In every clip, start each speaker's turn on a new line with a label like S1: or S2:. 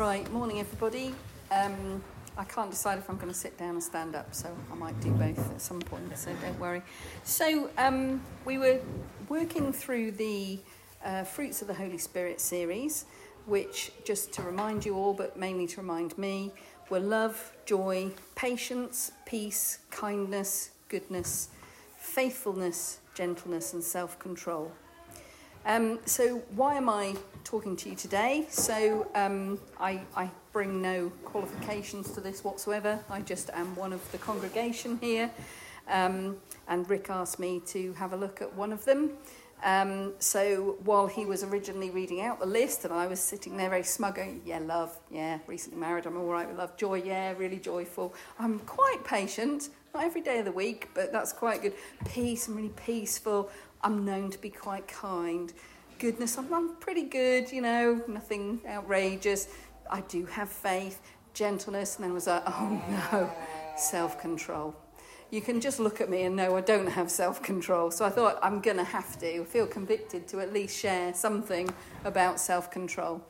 S1: Right, morning everybody. Um, I can't decide if I'm going to sit down and stand up, so I might do both at some point, so don't worry. So, um, we were working through the uh, Fruits of the Holy Spirit series, which, just to remind you all, but mainly to remind me, were love, joy, patience, peace, kindness, goodness, faithfulness, gentleness, and self control. Um, so, why am I talking to you today? So, um, I, I, bring no qualifications to this whatsoever. I just am one of the congregation here. Um, and Rick asked me to have a look at one of them. Um, so, while he was originally reading out the list, and I was sitting there very smug, going, Yeah, love, yeah, recently married, I'm all right with love, joy, yeah, really joyful. I'm quite patient, not every day of the week, but that's quite good. Peace, I'm really peaceful. I'm known to be quite kind. Goodness, I'm, I'm pretty good, you know, nothing outrageous. I do have faith, gentleness, and then was like, oh no, self control. You can just look at me and know I don't have self control. So I thought I'm going to have to feel convicted to at least share something about self control.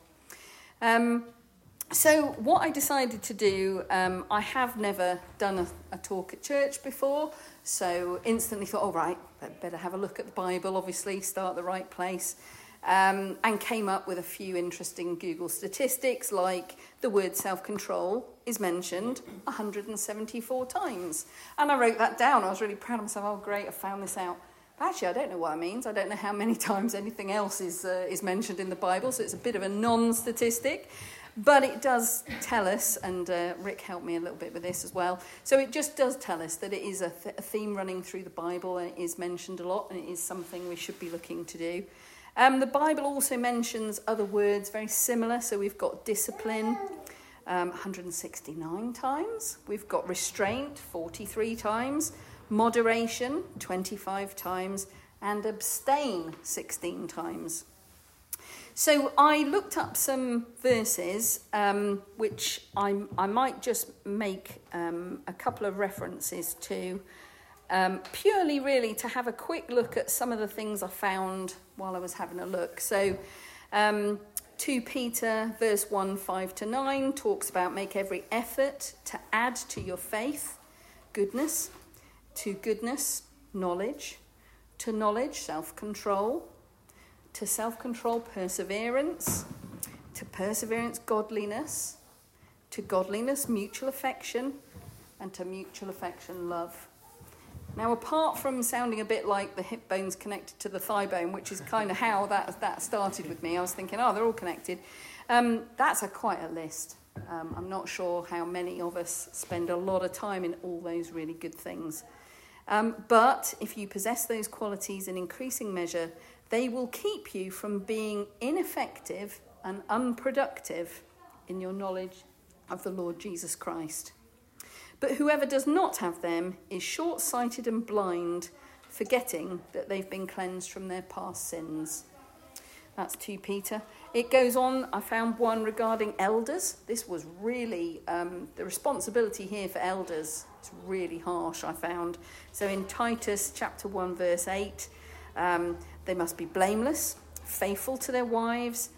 S1: Um, so, what I decided to do, um, I have never done a, a, talk at church before, so instantly thought, all right, better have a look at the Bible, obviously, start the right place, um, and came up with a few interesting Google statistics, like the word self control is mentioned 174 times. And I wrote that down. I was really proud of myself. Oh, great, I found this out. Actually, I don't know what it means. I don't know how many times anything else is, uh, is mentioned in the Bible, so it's a bit of a non statistic. But it does tell us, and uh, Rick helped me a little bit with this as well. So it just does tell us that it is a, th- a, theme running through the Bible and it is mentioned a lot and it is something we should be looking to do. Um, the Bible also mentions other words very similar. So we've got discipline um, 169 times, we've got restraint 43 times, moderation 25 times, and abstain 16 times. So I looked up some verses, um, which I, I might just make um, a couple of references to, um, purely really to have a quick look at some of the things I found while I was having a look. So um, 2 Peter, verse 1 5 to 9, talks about make every effort to add to your faith goodness, to goodness, knowledge, to knowledge, self control to self control, perseverance, to perseverance, godliness, to godliness, mutual affection, and to mutual affection, love. Now, apart from sounding a bit like the hip bone's connected to the thigh bone, which is kind of how that, that started with me, I was thinking, oh, they're all connected. Um, that's a, quite a list. Um, I'm not sure how many of us spend a lot of time in all those really good things. Um, but if you possess those qualities in increasing measure, they will keep you from being ineffective and unproductive in your knowledge of the Lord Jesus Christ. But whoever does not have them is short sighted and blind, forgetting that they've been cleansed from their past sins. That's 2 Peter. It goes on, I found one regarding elders. This was really, um, the responsibility here for elders is really harsh, I found. So in Titus chapter 1, verse 8, um, they must be blameless, faithful to their wives,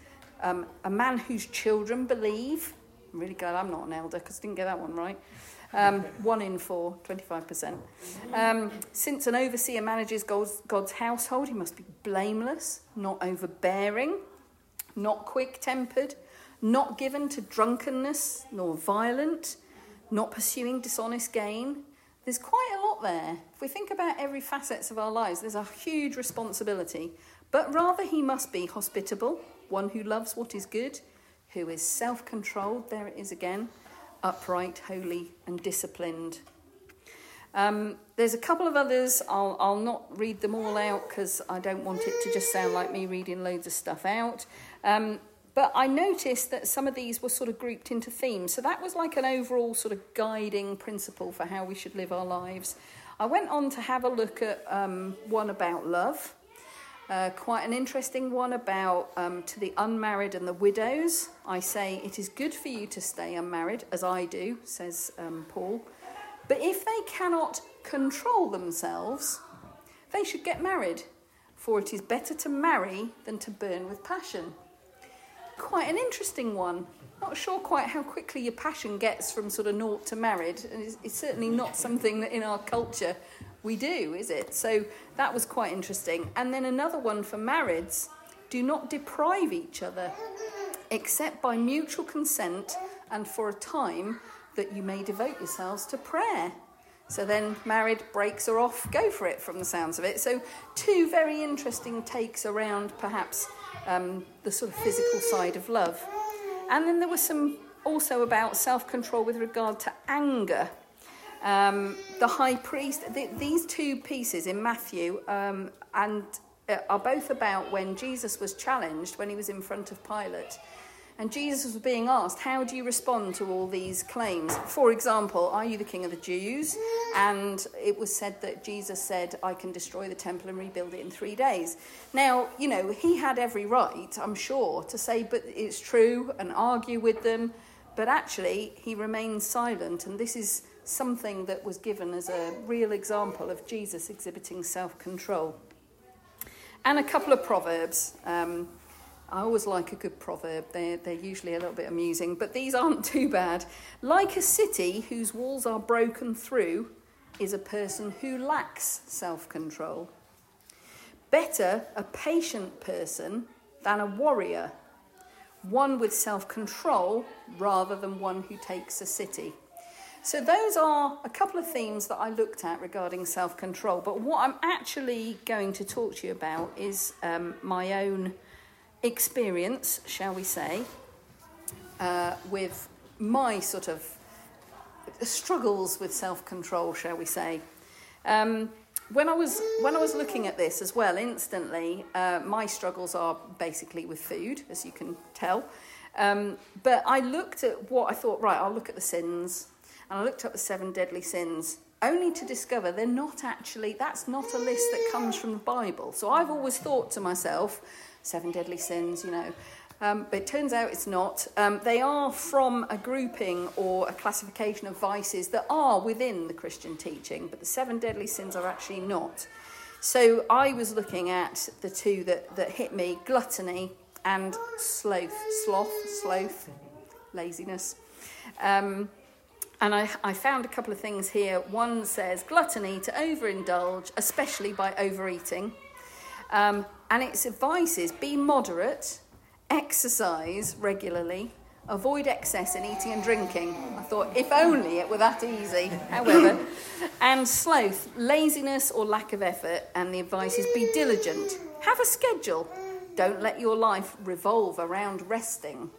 S1: um, a man whose children believe. I'm really glad I'm not an elder because I didn't get that one right. Um, one in four, 25%. Um, since an overseer manages God's, God's household, he must be blameless, not overbearing, not quick tempered, not given to drunkenness, nor violent, not pursuing dishonest gain, there's quite a lot there. If we think about every facets of our lives, there's a huge responsibility. But rather, he must be hospitable, one who loves what is good, who is self controlled, there it is again, upright, holy, and disciplined. Um, there's a couple of others. I'll, I'll not read them all out because I don't want it to just sound like me reading loads of stuff out. Um, but I noticed that some of these were sort of grouped into themes. So that was like an overall sort of guiding principle for how we should live our lives. I went on to have a look at um, one about love, uh, quite an interesting one about um, to the unmarried and the widows. I say, It is good for you to stay unmarried, as I do, says um, Paul. But if they cannot control themselves, they should get married, for it is better to marry than to burn with passion. Quite an interesting one. Not sure quite how quickly your passion gets from sort of naught to married, and it's, it's certainly not something that in our culture we do, is it? So that was quite interesting. And then another one for marrieds do not deprive each other except by mutual consent and for a time that you may devote yourselves to prayer. So then, married brakes are off, go for it from the sounds of it. So, two very interesting takes around perhaps um, the sort of physical side of love. And then there was some also about self control with regard to anger. Um, the high priest, the, these two pieces in Matthew um, and uh, are both about when Jesus was challenged when he was in front of Pilate. And Jesus was being asked, How do you respond to all these claims? For example, are you the king of the Jews? And it was said that Jesus said, I can destroy the temple and rebuild it in three days. Now, you know, he had every right, I'm sure, to say, But it's true and argue with them. But actually, he remained silent. And this is something that was given as a real example of Jesus exhibiting self control. And a couple of proverbs. Um, I always like a good proverb. They're, they're usually a little bit amusing, but these aren't too bad. Like a city whose walls are broken through is a person who lacks self control. Better a patient person than a warrior, one with self control rather than one who takes a city. So, those are a couple of themes that I looked at regarding self control. But what I'm actually going to talk to you about is um, my own experience, shall we say, uh, with my sort of struggles with self control, shall we say. Um, when I was when I was looking at this as well, instantly, uh, my struggles are basically with food, as you can tell. Um, but I looked at what I thought. Right, I'll look at the sins, and I looked up the seven deadly sins, only to discover they're not actually. That's not a list that comes from the Bible. So I've always thought to myself, seven deadly sins, you know. Um, but it turns out it's not. Um, they are from a grouping or a classification of vices that are within the Christian teaching, but the seven deadly sins are actually not. So I was looking at the two that, that hit me gluttony and sloth, sloth, sloth, laziness. Um, and I, I, found a couple of things here. One says gluttony to overindulge, especially by overeating. Um, and its advice is be moderate, exercise regularly, avoid excess in eating and drinking. I thought, if only it were that easy. However, and sloth, laziness or lack of effort. And the advice is be diligent, have a schedule. Don't let your life revolve around resting.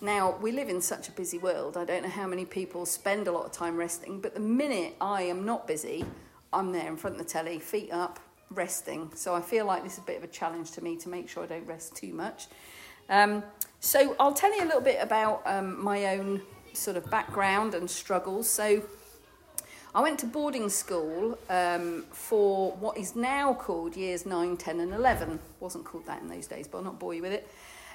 S1: Now, we live in such a busy world. I don't know how many people spend a lot of time resting, but the minute I am not busy, I'm there in front of the telly, feet up, resting. So I feel like this is a bit of a challenge to me to make sure I don't rest too much. Um, so I'll tell you a little bit about um, my own sort of background and struggles. So I went to boarding school um, for what is now called years 9, 10, and 11. Wasn't called that in those days, but I'll not bore you with it.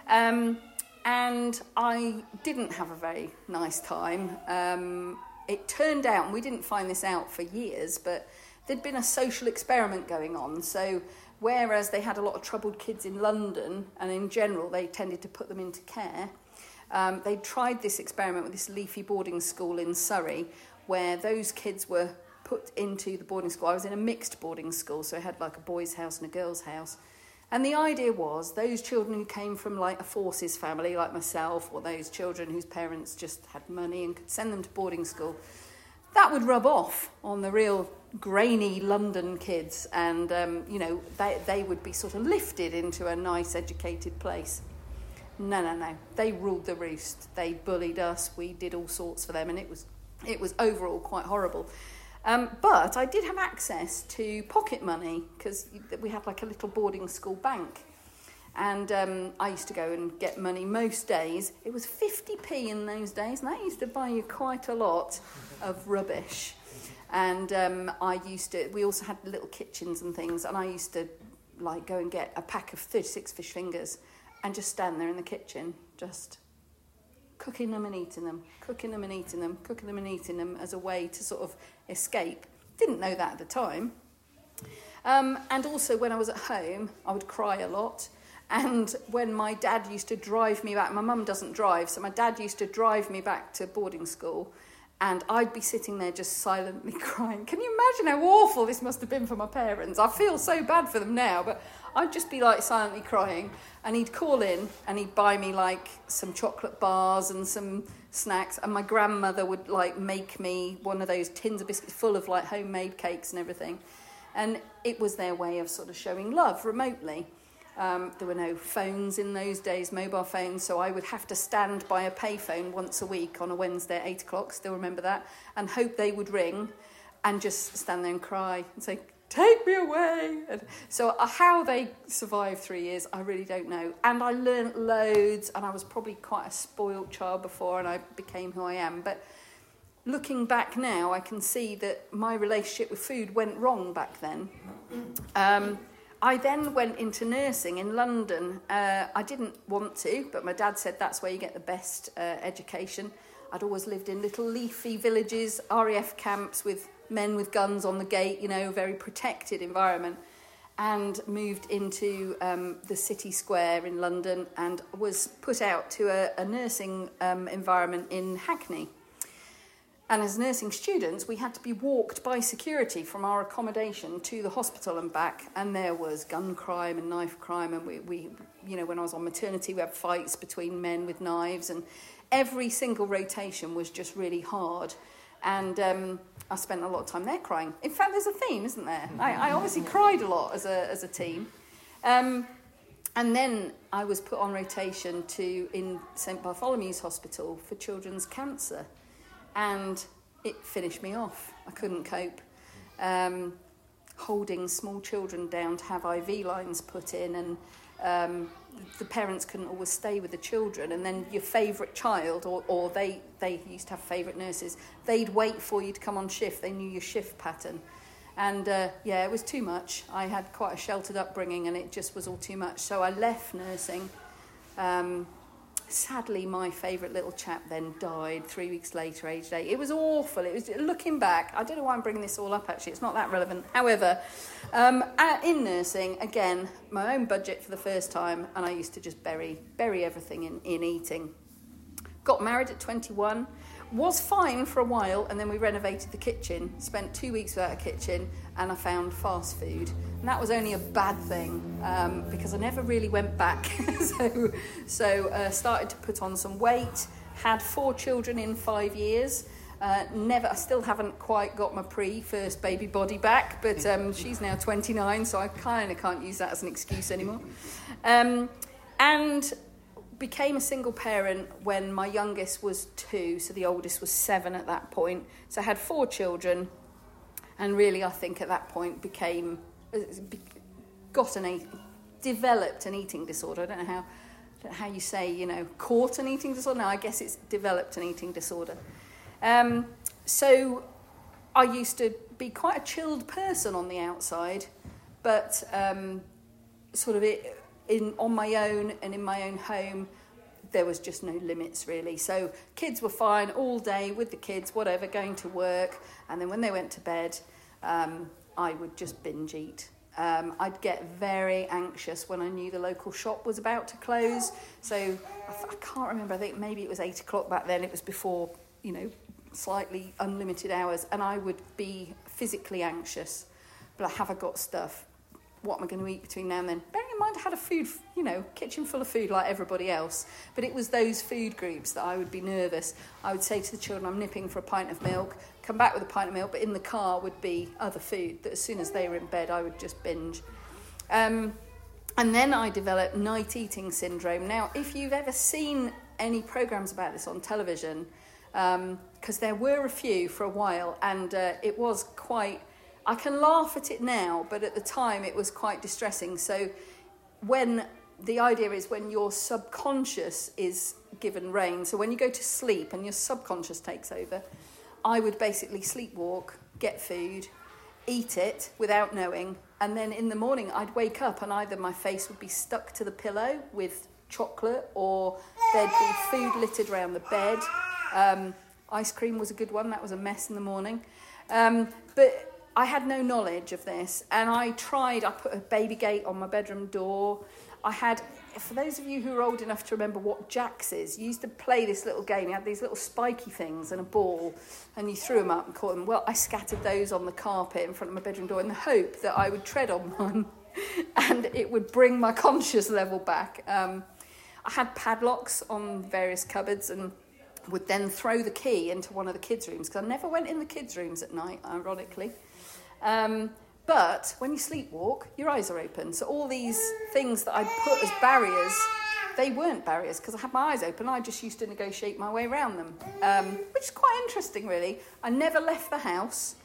S1: Um, and I didn't have a very nice time. Um, it turned out, and we didn't find this out for years, but there'd been a social experiment going on. So, whereas they had a lot of troubled kids in London, and in general they tended to put them into care, um, they tried this experiment with this leafy boarding school in Surrey, where those kids were put into the boarding school. I was in a mixed boarding school, so I had like a boys' house and a girls' house. And the idea was those children who came from like a forces family, like myself, or those children whose parents just had money and could send them to boarding school, that would rub off on the real grainy London kids, and um, you know they they would be sort of lifted into a nice educated place. No, no, no. They ruled the roost. They bullied us. We did all sorts for them, and it was it was overall quite horrible. Um, but I did have access to pocket money because we had like a little boarding school bank. And um, I used to go and get money most days. It was 50p in those days, and that used to buy you quite a lot of rubbish. And um, I used to, we also had little kitchens and things, and I used to like go and get a pack of 36 fish fingers and just stand there in the kitchen, just cooking them and eating them, cooking them and eating them, cooking them and eating them as a way to sort of escape. Didn't know that at the time. Um, and also, when I was at home, I would cry a lot. And when my dad used to drive me back, my mum doesn't drive, so my dad used to drive me back to boarding school. And I'd be sitting there just silently crying. Can you imagine how awful this must have been for my parents? I feel so bad for them now, but I'd just be like silently crying. And he'd call in and he'd buy me like some chocolate bars and some snacks. And my grandmother would like make me one of those tins of biscuits full of like homemade cakes and everything. And it was their way of sort of showing love remotely. Um, there were no phones in those days, mobile phones, so I would have to stand by a payphone once a week on a Wednesday at 8 o'clock, still remember that, and hope they would ring and just stand there and cry and say, Take me away. And so, uh, how they survived three years, I really don't know. And I learnt loads, and I was probably quite a spoiled child before, and I became who I am. But looking back now, I can see that my relationship with food went wrong back then. Um, I then went into nursing in London. Uh, I didn't want to, but my dad said that's where you get the best uh, education. I'd always lived in little leafy villages, RAF camps with men with guns on the gate, you know, very protected environment, and moved into um, the city square in London and was put out to a, a nursing um, environment in Hackney. And as nursing students, we had to be walked by security from our accommodation to the hospital and back. And there was gun crime and knife crime. And we, we, you know, when I was on maternity, we had fights between men with knives. And every single rotation was just really hard. And um, I spent a lot of time there crying. In fact, there's a theme, isn't there? I, I obviously cried a lot as a, as a team. Um, and then I was put on rotation to in St Bartholomew's Hospital for children's cancer and it finished me off. I couldn't cope. Um, holding small children down to have IV lines put in, and um, the parents couldn't always stay with the children. And then your favourite child, or, or they, they used to have favourite nurses, they'd wait for you to come on shift. They knew your shift pattern. And uh, yeah, it was too much. I had quite a sheltered upbringing, and it just was all too much. So I left nursing. Um, sadly, my favourite little chap then died three weeks later, aged eight. It was awful. It was looking back. I don't know why I'm bringing this all up. Actually, it's not that relevant. However, um, in nursing, again, my own budget for the first time, and I used to just bury bury everything in in eating. Got married at 21 was fine for a while, and then we renovated the kitchen, spent two weeks without a kitchen, and I found fast food. And that was only a bad thing um, because I never really went back. so so uh, started to put on some weight, had four children in five years. Uh, never, I still haven't quite got my pre first baby body back, but um, she's now 29, so I kind of can't use that as an excuse anymore. Um, and became a single parent when my youngest was two, so the oldest was seven at that point. So I had four children, and really, I think at that point became uh, got an developed an eating disorder. I don't know how don't know how you say you know caught an eating disorder. No, I guess it's developed an eating disorder. Um, so I used to be quite a chilled person on the outside, but um, sort of it in on my own and in my own home there was just no limits really so kids were fine all day with the kids whatever going to work and then when they went to bed um, i would just binge eat um, I'd get very anxious when I knew the local shop was about to close. So I, I can't remember. I think maybe it was eight o'clock back then. It was before, you know, slightly unlimited hours, and I would be physically anxious. But I have I got stuff? what am I going to eat between now and then? Mind, I had a food, you know, kitchen full of food like everybody else, but it was those food groups that I would be nervous. I would say to the children, I'm nipping for a pint of milk, come back with a pint of milk, but in the car would be other food that as soon as they were in bed, I would just binge. Um, and then I developed night eating syndrome. Now, if you've ever seen any programs about this on television, because um, there were a few for a while, and uh, it was quite I can laugh at it now, but at the time it was quite distressing. So when the idea is when your subconscious is given rein. so when you go to sleep and your subconscious takes over, I would basically sleepwalk, get food, eat it without knowing, and then in the morning I'd wake up and either my face would be stuck to the pillow with chocolate or there'd be food littered around the bed. Um, ice cream was a good one, that was a mess in the morning. Um, but I had no knowledge of this, and I tried. I put a baby gate on my bedroom door. I had for those of you who are old enough to remember what jacks is, you used to play this little game. You had these little spiky things and a ball, and you threw them up and caught them. Well, I scattered those on the carpet in front of my bedroom door in the hope that I would tread on one and it would bring my conscious level back. Um, I had padlocks on various cupboards and would then throw the key into one of the kids' rooms because I never went in the kids' rooms at night, ironically. Um, but when you sleepwalk, your eyes are open. So all these things that I put as barriers, they weren't barriers because I had my eyes open. I just used to negotiate my way around them, um, which is quite interesting, really. I never left the house.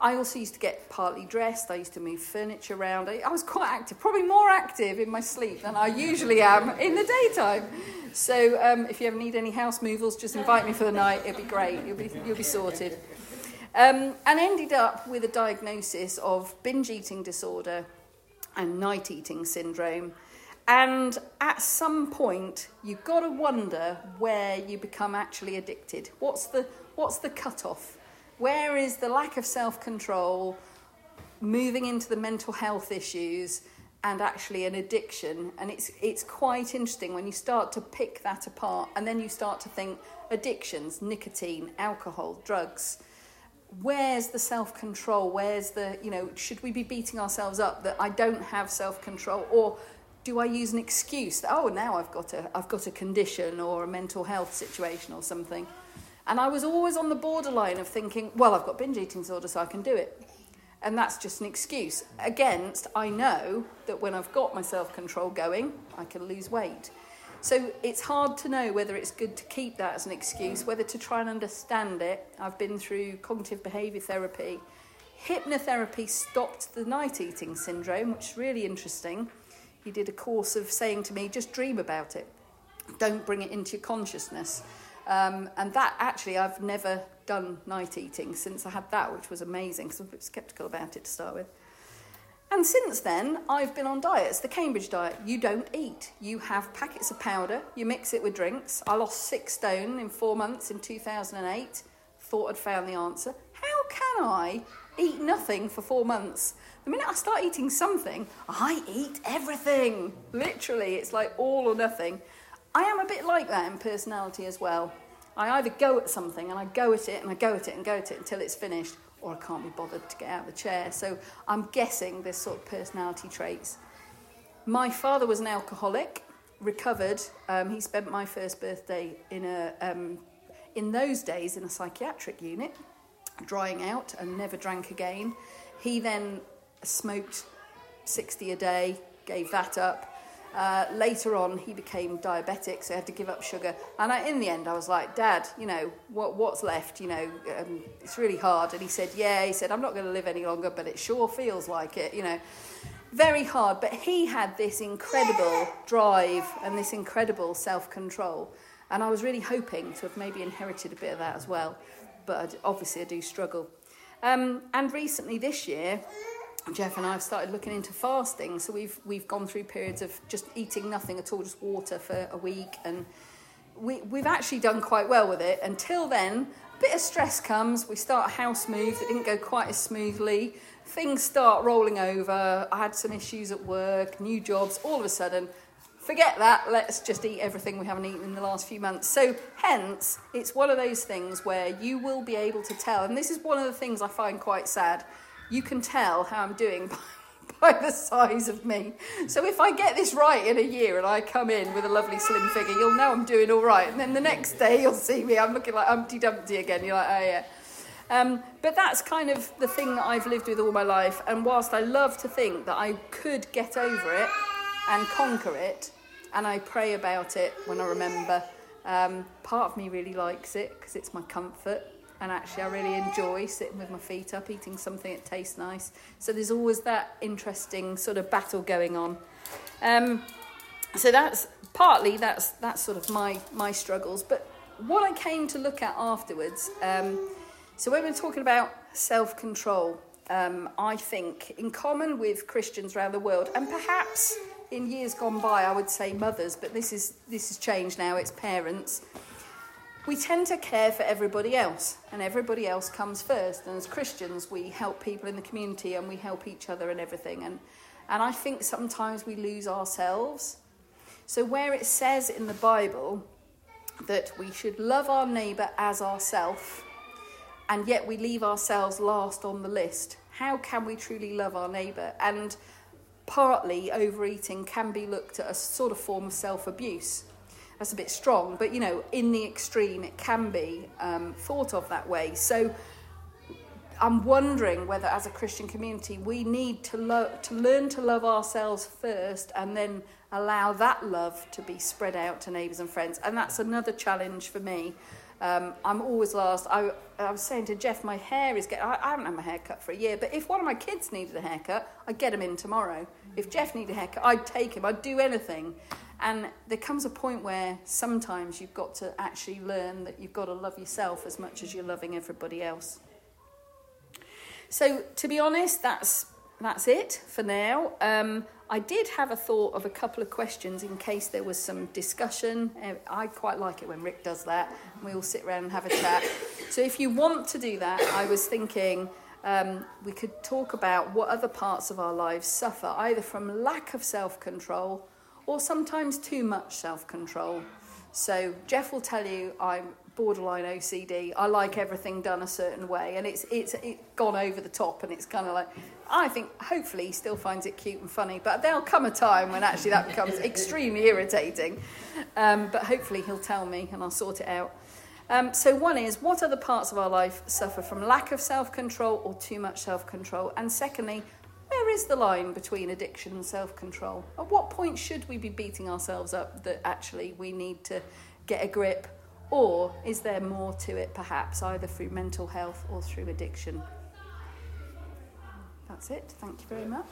S1: I also used to get partly dressed. I used to move furniture around. I, I was quite active, probably more active in my sleep than I usually am in the daytime. So um, if you ever need any house movals, just invite me for the night. It'll be great. You'll be, you'll be sorted. Um, and ended up with a diagnosis of binge eating disorder and night eating syndrome. And at some point, you've got to wonder where you become actually addicted. What's the, what's the cutoff? Where is the lack of self control moving into the mental health issues and actually an addiction? And it's, it's quite interesting when you start to pick that apart and then you start to think addictions, nicotine, alcohol, drugs. Where's the self control? Where's the, you know, should we be beating ourselves up that I don't have self control? Or do I use an excuse that, oh, now I've got, a, I've got a condition or a mental health situation or something? And I was always on the borderline of thinking, well, I've got binge eating disorder, so I can do it. And that's just an excuse. Against, I know that when I've got my self control going, I can lose weight. So it's hard to know whether it's good to keep that as an excuse, whether to try and understand it. I've been through cognitive behaviour therapy. Hypnotherapy stopped the night eating syndrome, which is really interesting. He did a course of saying to me, just dream about it, don't bring it into your consciousness. Um, and that actually, I've never done night eating since I had that, which was amazing because I was a bit sceptical about it to start with. And since then, I've been on diets, the Cambridge diet. You don't eat. You have packets of powder, you mix it with drinks. I lost six stone in four months in 2008. Thought I'd found the answer. How can I eat nothing for four months? The minute I start eating something, I eat everything. Literally, it's like all or nothing. I am a bit like that in personality as well. I either go at something and I go at it and I go at it and go at it until it's finished, or I can't be bothered to get out of the chair. So I'm guessing this sort of personality traits. My father was an alcoholic, recovered. Um, he spent my first birthday in a, um, in those days, in a psychiatric unit, drying out and never drank again. He then smoked 60 a day, gave that up uh, later on, he became diabetic, so he had to give up sugar. And I, in the end, I was like, Dad, you know, what, what's left? You know, um, it's really hard. And he said, Yeah, he said, I'm not going to live any longer, but it sure feels like it, you know. Very hard. But he had this incredible drive and this incredible self control. And I was really hoping to have maybe inherited a bit of that as well. But obviously, I do struggle. Um, and recently, this year, Jeff and I have started looking into fasting. So we've we've gone through periods of just eating nothing at all, just water for a week, and we we've actually done quite well with it. Until then, a bit of stress comes. We start a house move that didn't go quite as smoothly. Things start rolling over. I had some issues at work, new jobs. All of a sudden, forget that. Let's just eat everything we haven't eaten in the last few months. So, hence, it's one of those things where you will be able to tell. And this is one of the things I find quite sad you can tell how I'm doing by, by the size of me. So if I get this right in a year and I come in with a lovely slim figure, you'll know I'm doing all right. And then the next day you'll see me, I'm looking like Humpty Dumpty again. You're like, oh yeah. Um, but that's kind of the thing that I've lived with all my life. And whilst I love to think that I could get over it and conquer it, and I pray about it when I remember, um, part of me really likes it because it's my comfort and actually I really enjoy sitting with my feet up, eating something that tastes nice. So there's always that interesting sort of battle going on. Um, so that's partly that's that's sort of my my struggles. But what I came to look at afterwards. Um, so when we're talking about self-control, um, I think in common with Christians around the world, and perhaps in years gone by, I would say mothers, but this is this has changed now. It's parents we tend to care for everybody else, and everybody else comes first. And as Christians, we help people in the community and we help each other and everything. And, and I think sometimes we lose ourselves. So, where it says in the Bible that we should love our neighbour as ourselves, and yet we leave ourselves last on the list, how can we truly love our neighbour? And partly overeating can be looked at as sort of form of self abuse. That's a bit strong, but you know, in the extreme, it can be um, thought of that way. So, I'm wondering whether, as a Christian community, we need to, lo- to learn to love ourselves first and then allow that love to be spread out to neighbours and friends. And that's another challenge for me. Um, I'm always last. I, I was saying to Jeff, my hair is getting. I, I haven't had my hair cut for a year, but if one of my kids needed a haircut, I'd get him in tomorrow. If Jeff needed a haircut, I'd take him. I'd do anything. And there comes a point where sometimes you've got to actually learn that you've got to love yourself as much as you're loving everybody else. So, to be honest, that's that's it for now. Um, I did have a thought of a couple of questions in case there was some discussion. Uh, I quite like it when Rick does that. We all sit around and have a chat. So, if you want to do that, I was thinking um, we could talk about what other parts of our lives suffer either from lack of self control or sometimes too much self control. So, Jeff will tell you I'm borderline OCD. I like everything done a certain way, and it's it's it's gone over the top, and it's kind of like I think hopefully he still finds it cute and funny, but there'll come a time when actually that becomes extremely irritating. Um, but hopefully he'll tell me, and I'll sort it out. Um, so one is what other parts of our life suffer from lack of self control or too much self control, and secondly. Where is the line between addiction and self control? At what point should we be beating ourselves up that actually we need to get a grip or is there more to it, perhaps, either through mental health or through addiction? That's it. Thank you very much.